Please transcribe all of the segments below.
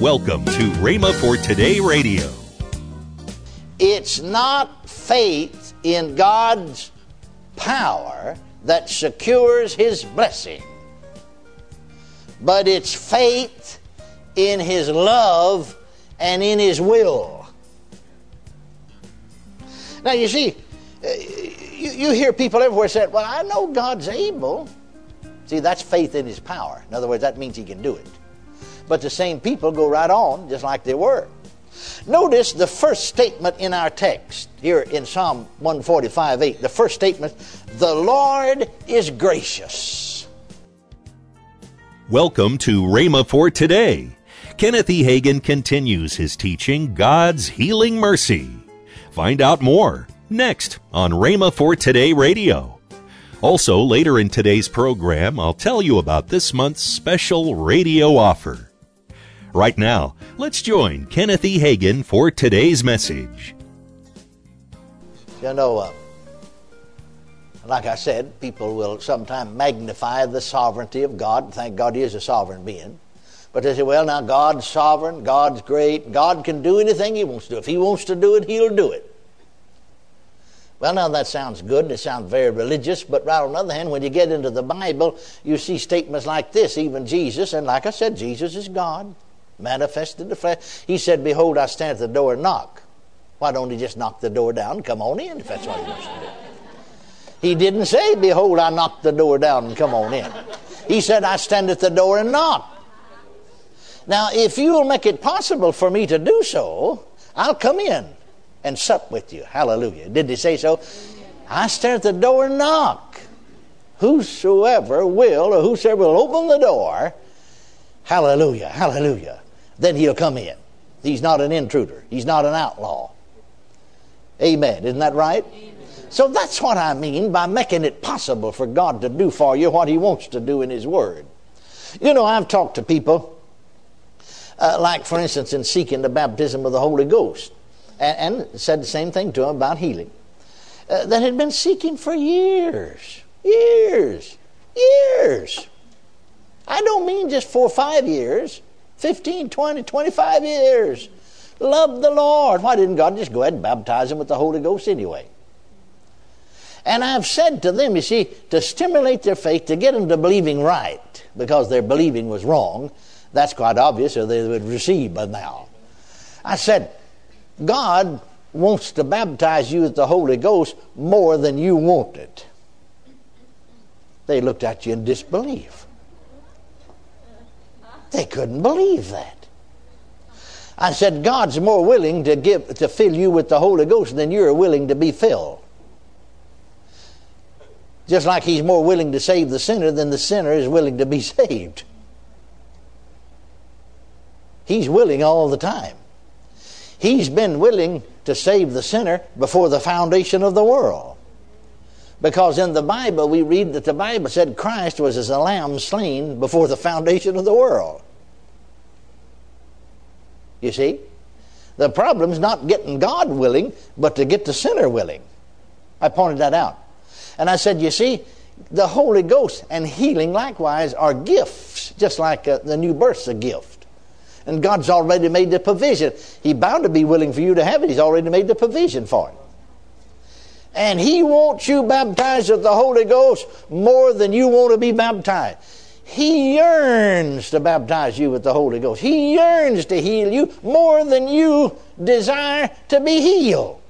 Welcome to Rhema for Today Radio. It's not faith in God's power that secures His blessing, but it's faith in His love and in His will. Now, you see, uh, you, you hear people everywhere say, Well, I know God's able. See, that's faith in His power. In other words, that means He can do it. But the same people go right on just like they were. Notice the first statement in our text here in Psalm 145 8. The first statement, the Lord is gracious. Welcome to Rhema for Today. Kenneth E. Hagin continues his teaching, God's Healing Mercy. Find out more next on Rhema for Today Radio. Also, later in today's program, I'll tell you about this month's special radio offer. Right now, let's join Kenneth E. Hagin for today's message. You know, uh, like I said, people will sometimes magnify the sovereignty of God. Thank God He is a sovereign being. But they say, well, now God's sovereign, God's great, God can do anything He wants to do. If He wants to do it, He'll do it. Well, now that sounds good and it sounds very religious, but right on the other hand, when you get into the Bible, you see statements like this, even Jesus, and like I said, Jesus is God, manifested the flesh. He said, Behold, I stand at the door and knock. Why don't he just knock the door down and come on in if that's what he wants to do? He didn't say, Behold, I knocked the door down and come on in. He said, I stand at the door and knock. Now, if you'll make it possible for me to do so, I'll come in and sup with you. Hallelujah. Did he say so? I stand at the door and knock. Whosoever will, or whosoever will open the door, hallelujah, hallelujah, then he'll come in. He's not an intruder, he's not an outlaw. Amen. Isn't that right? Amen. So that's what I mean by making it possible for God to do for you what He wants to do in His Word. You know, I've talked to people, uh, like for instance, in seeking the baptism of the Holy Ghost and, and said the same thing to them about healing, uh, that had been seeking for years, years, years. I don't mean just four or five years, 15, 20, 25 years. Love the Lord. Why didn't God just go ahead and baptize them with the Holy Ghost anyway? And I've said to them, you see, to stimulate their faith, to get them to believing right, because their believing was wrong, that's quite obvious, or they would receive by now. I said, God wants to baptize you with the Holy Ghost more than you want it. They looked at you in disbelief. They couldn't believe that. I said, God's more willing to give to fill you with the Holy Ghost than you're willing to be filled. Just like he's more willing to save the sinner than the sinner is willing to be saved. He's willing all the time. He's been willing to save the sinner before the foundation of the world. Because in the Bible, we read that the Bible said Christ was as a lamb slain before the foundation of the world. You see? The problem is not getting God willing, but to get the sinner willing. I pointed that out. And I said, you see, the Holy Ghost and healing likewise are gifts, just like uh, the new birth's a gift. And God's already made the provision. He's bound to be willing for you to have it. He's already made the provision for it. And He wants you baptized with the Holy Ghost more than you want to be baptized. He yearns to baptize you with the Holy Ghost. He yearns to heal you more than you desire to be healed.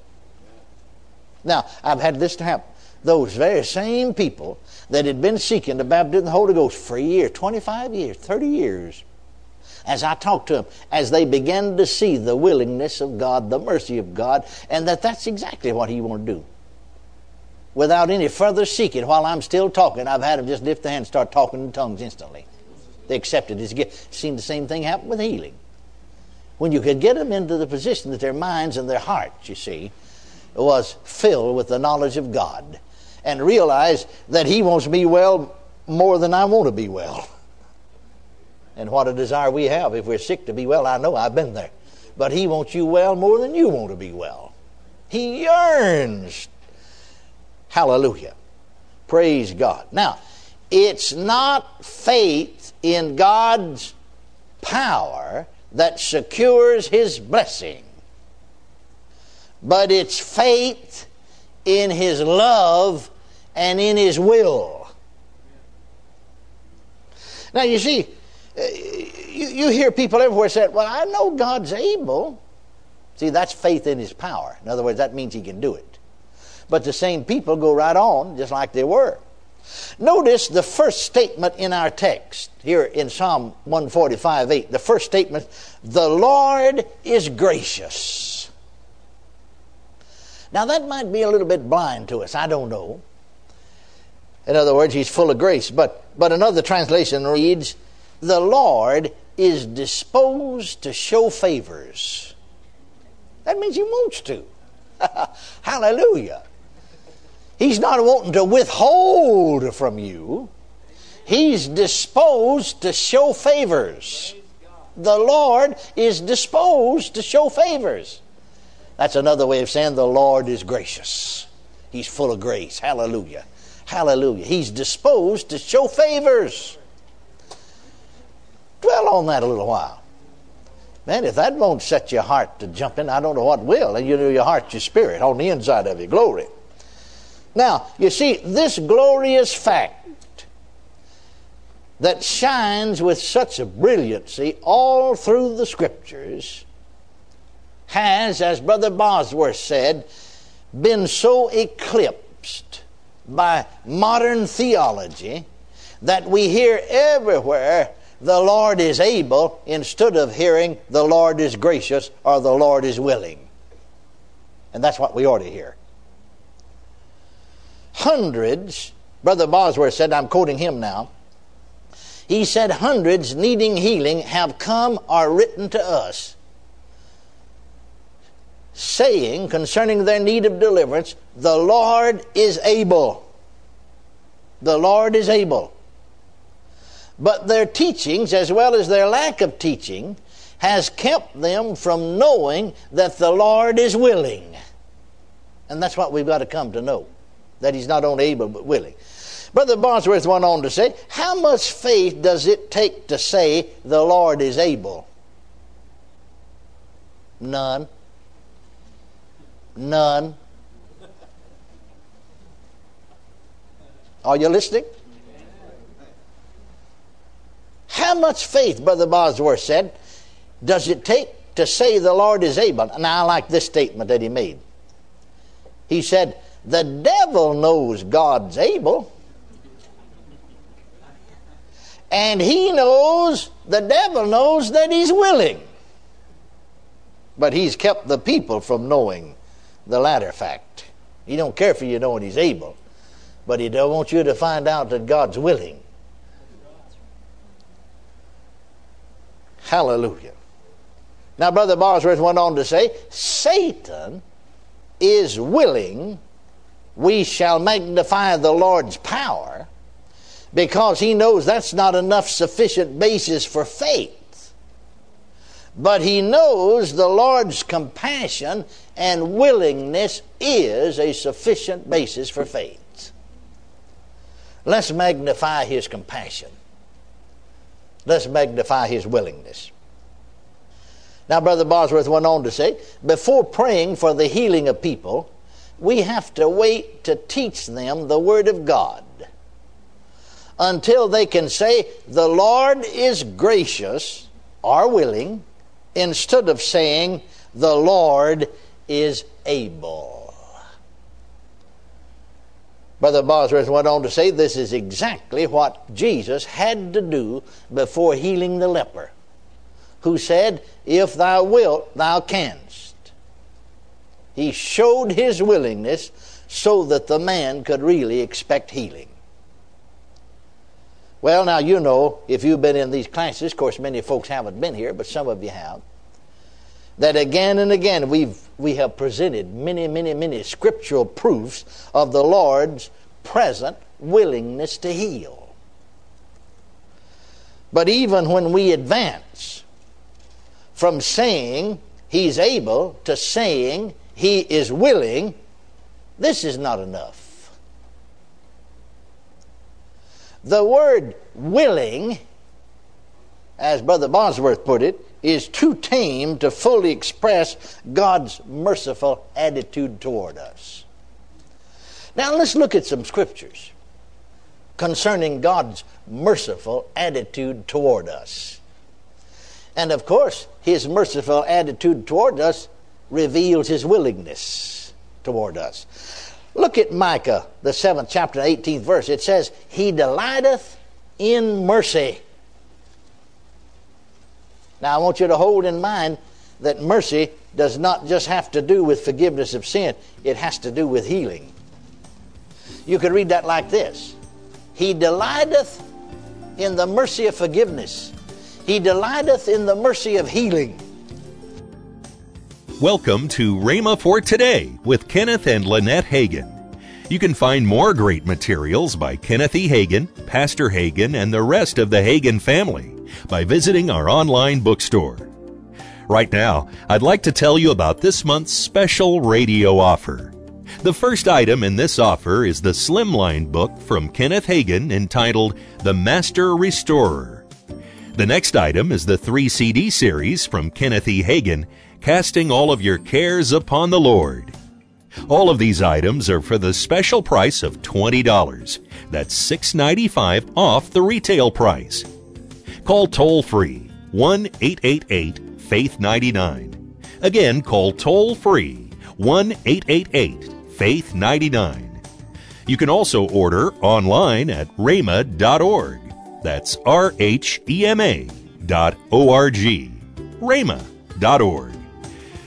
Now, I've had this to happen. Those very same people that had been seeking the baptism of the Holy Ghost for a year, 25 years, 30 years, as I talked to them, as they began to see the willingness of God, the mercy of God, and that that's exactly what He wanted to do. Without any further seeking, while I'm still talking, I've had them just lift their hand and start talking in tongues instantly. They accepted His gift. Seen the same thing happen with healing. When you could get them into the position that their minds and their hearts, you see, was filled with the knowledge of God and realize that He wants me well more than I want to be well. And what a desire we have if we're sick to be well. I know I've been there. But He wants you well more than you want to be well. He yearns. Hallelujah. Praise God. Now, it's not faith in God's power that secures his blessing, but it's faith in his love and in his will. Now, you see, uh, you, you hear people everywhere say, Well, I know God's able. See, that's faith in his power. In other words, that means he can do it. But the same people go right on just like they were. Notice the first statement in our text here in Psalm 145 8. The first statement, the Lord is gracious. Now that might be a little bit blind to us, I don't know. In other words, he's full of grace. But, but another translation reads, the Lord is disposed to show favors. That means he wants to. Hallelujah. He's not wanting to withhold from you. He's disposed to show favors. The Lord is disposed to show favors. That's another way of saying the Lord is gracious. He's full of grace. Hallelujah. Hallelujah. He's disposed to show favors. Dwell on that a little while. Man, if that won't set your heart to jumping, I don't know what will. And you know your heart, your spirit on the inside of you. Glory. Now, you see, this glorious fact that shines with such a brilliancy all through the scriptures has, as Brother Bosworth said, been so eclipsed by modern theology that we hear everywhere the Lord is able instead of hearing the Lord is gracious or the Lord is willing. And that's what we ought to hear hundreds, Brother Bosworth said, I'm quoting him now. He said, hundreds needing healing have come or written to us, saying concerning their need of deliverance, the Lord is able. The Lord is able. But their teachings, as well as their lack of teaching, has kept them from knowing that the Lord is willing. And that's what we've got to come to know that he's not only able but willing. Brother Bosworth went on to say, How much faith does it take to say the Lord is able? None. None. Are you listening? How much faith, Brother Bosworth said, does it take to say the Lord is able? Now, I like this statement that he made. He said, the devil knows God's able. And he knows, the devil knows that he's willing. But he's kept the people from knowing the latter fact. He don't care for you knowing he's able, but he don't want you to find out that God's willing. Hallelujah. Now, Brother Bosworth went on to say, Satan is willing we shall magnify the Lord's power because he knows that's not enough sufficient basis for faith. But he knows the Lord's compassion and willingness is a sufficient basis for faith. Let's magnify his compassion. Let's magnify his willingness. Now, Brother Bosworth went on to say before praying for the healing of people, we have to wait to teach them the Word of God until they can say, The Lord is gracious or willing, instead of saying, The Lord is able. Brother Bosworth went on to say this is exactly what Jesus had to do before healing the leper, who said, If thou wilt, thou canst. He showed his willingness so that the man could really expect healing. Well, now you know, if you've been in these classes, of course, many folks haven't been here, but some of you have, that again and again we've, we have presented many, many, many scriptural proofs of the Lord's present willingness to heal. But even when we advance from saying He's able to saying he is willing, this is not enough. The word willing, as Brother Bosworth put it, is too tame to fully express God's merciful attitude toward us. Now let's look at some scriptures concerning God's merciful attitude toward us. And of course, his merciful attitude toward us reveals his willingness toward us. Look at Micah, the 7th chapter, 18th verse. It says, He delighteth in mercy. Now, I want you to hold in mind that mercy does not just have to do with forgiveness of sin, it has to do with healing. You could read that like this He delighteth in the mercy of forgiveness, He delighteth in the mercy of healing. Welcome to Rhema for Today with Kenneth and Lynette Hagin. You can find more great materials by Kenneth E. Hagin, Pastor Hagin, and the rest of the Hagin family by visiting our online bookstore. Right now, I'd like to tell you about this month's special radio offer. The first item in this offer is the Slimline book from Kenneth Hagin entitled The Master Restorer. The next item is the three CD series from Kenneth E. Hagin, Casting All of Your Cares Upon the Lord. All of these items are for the special price of $20. That's $6.95 off the retail price. Call toll free 1 888 Faith 99. Again, call toll free 1 888 Faith 99. You can also order online at rhema.org. That's R H E M A dot O R G. rhema.org.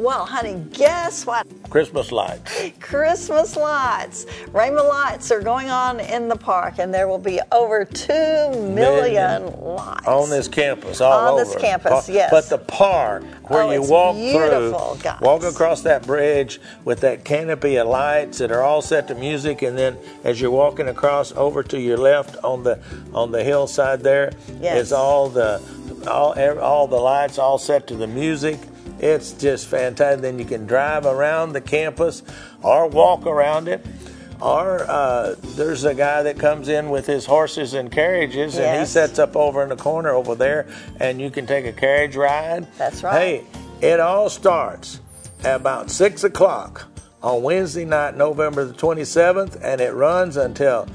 Well, honey, guess what? Christmas lights. Christmas lights. Rainbow lights are going on in the park, and there will be over 2 million, Million. lights. On this campus, all On over. this campus, yes. But the park where Oh, you walk beautiful, through, guys. walk across that bridge with that canopy of lights that are all set to music, and then as you're walking across over to your left on the on the hillside there, Yes. is all the all all the lights all set to the music. It's just fantastic. Then you can drive around the campus or walk around it. Or uh, there's a guy that comes in with his horses and carriages, and he sets up over in the corner over there, and you can take a carriage ride. That's right. Hey, it all starts at about six o'clock on Wednesday night, November the 27th, and it runs until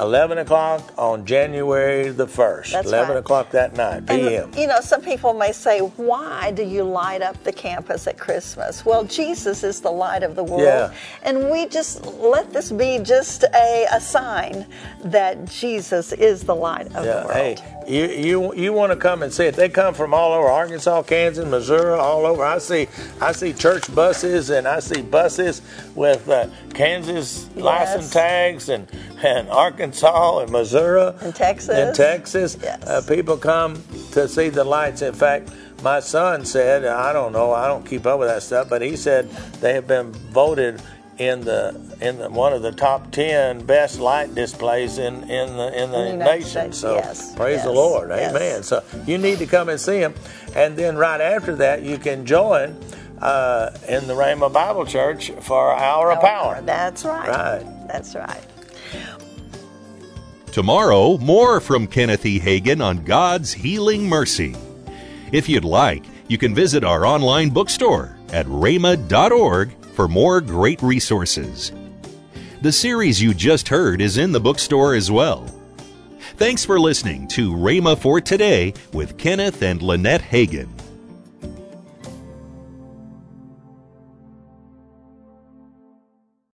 11 o'clock on January the 1st. That's 11 right. o'clock that night, p.m. And, you know, some people may say, why do you light up the campus at Christmas? Well, Jesus is the light of the world. Yeah. And we just let this be just a, a sign that Jesus is the light of the world. hey, you you you want to come and see it? They come from all over Arkansas, Kansas, Missouri, all over. I see I see church buses and I see buses with uh, Kansas license tags and and Arkansas and Missouri And Texas. and Texas. Yes. Uh, people come to see the lights. In fact. My son said, I don't know, I don't keep up with that stuff, but he said they have been voted in the in the, one of the top ten best light displays in in the in the, In the nation. States, So yes, praise the Lord, yes. Amen. So you need to come and see him, and then right after that you can join uh, in the Rhema Bible Church for our hour of power. That's right. Right. That's right. Tomorrow, more from Kenneth E. Hagin on God's healing mercy. If you'd like, you can visit our online bookstore at rhema.org for more great resources. The series you just heard is in the bookstore as well. Thanks for listening to Rhema for Today with Kenneth and Lynette Hagin.